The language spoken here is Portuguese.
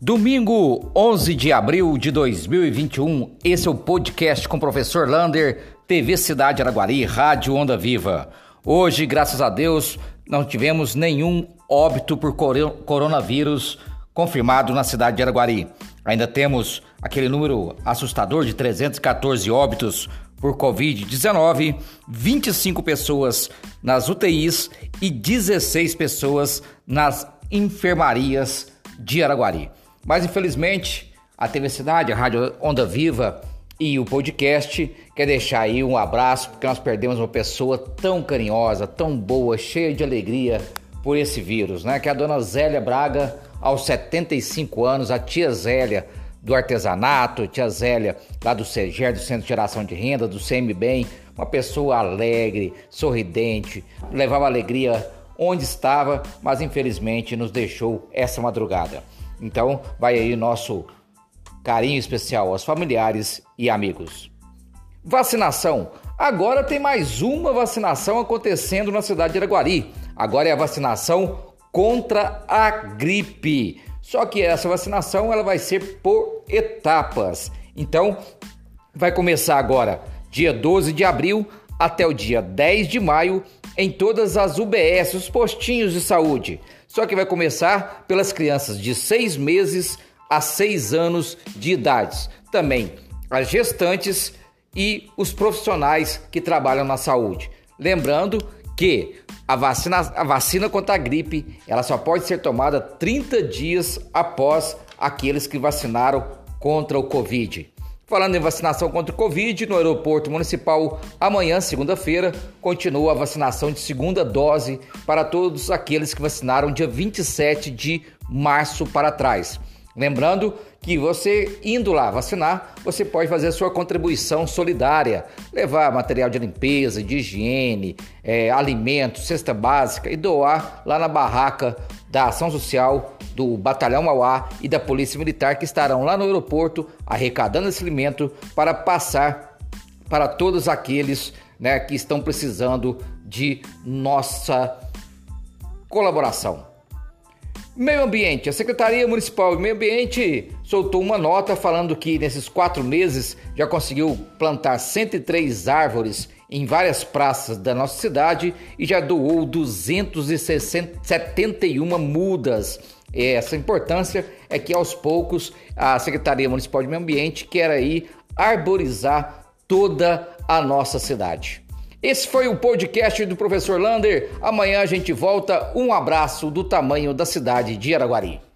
Domingo 11 de abril de 2021, esse é o podcast com o professor Lander, TV Cidade Araguari, Rádio Onda Viva. Hoje, graças a Deus, não tivemos nenhum óbito por coronavírus confirmado na cidade de Araguari. Ainda temos aquele número assustador de 314 óbitos por Covid-19, 25 pessoas nas UTIs e 16 pessoas nas enfermarias de Araguari. Mas infelizmente, a TV Cidade, a Rádio Onda Viva e o podcast quer deixar aí um abraço porque nós perdemos uma pessoa tão carinhosa, tão boa, cheia de alegria por esse vírus, né? Que é a dona Zélia Braga, aos 75 anos, a tia Zélia do artesanato, tia Zélia lá do CEGER, do Centro de Geração de Renda, do CMBem, uma pessoa alegre, sorridente, levava alegria onde estava, mas infelizmente nos deixou essa madrugada. Então, vai aí nosso carinho especial aos familiares e amigos. Vacinação. Agora tem mais uma vacinação acontecendo na cidade de Araguari. Agora é a vacinação contra a gripe. Só que essa vacinação ela vai ser por etapas. Então, vai começar agora dia 12 de abril até o dia 10 de maio em todas as UBS, os postinhos de saúde. Só que vai começar pelas crianças de 6 meses a 6 anos de idade. Também as gestantes e os profissionais que trabalham na saúde. Lembrando que a vacina, a vacina contra a gripe ela só pode ser tomada 30 dias após aqueles que vacinaram contra o Covid. Falando em vacinação contra o Covid, no aeroporto municipal, amanhã, segunda-feira, continua a vacinação de segunda dose para todos aqueles que vacinaram dia 27 de março para trás. Lembrando que você indo lá vacinar, você pode fazer a sua contribuição solidária, levar material de limpeza, de higiene, é, alimentos, cesta básica e doar lá na barraca da Ação Social do Batalhão Mauá e da Polícia Militar que estarão lá no aeroporto arrecadando esse alimento para passar para todos aqueles né, que estão precisando de nossa colaboração. Meio Ambiente. A Secretaria Municipal de Meio Ambiente soltou uma nota falando que nesses quatro meses já conseguiu plantar 103 árvores em várias praças da nossa cidade e já doou 271 mudas. Essa importância é que aos poucos a Secretaria Municipal de Meio Ambiente quer aí arborizar toda a nossa cidade. Esse foi o podcast do professor Lander. Amanhã a gente volta. Um abraço do tamanho da cidade de Araguari.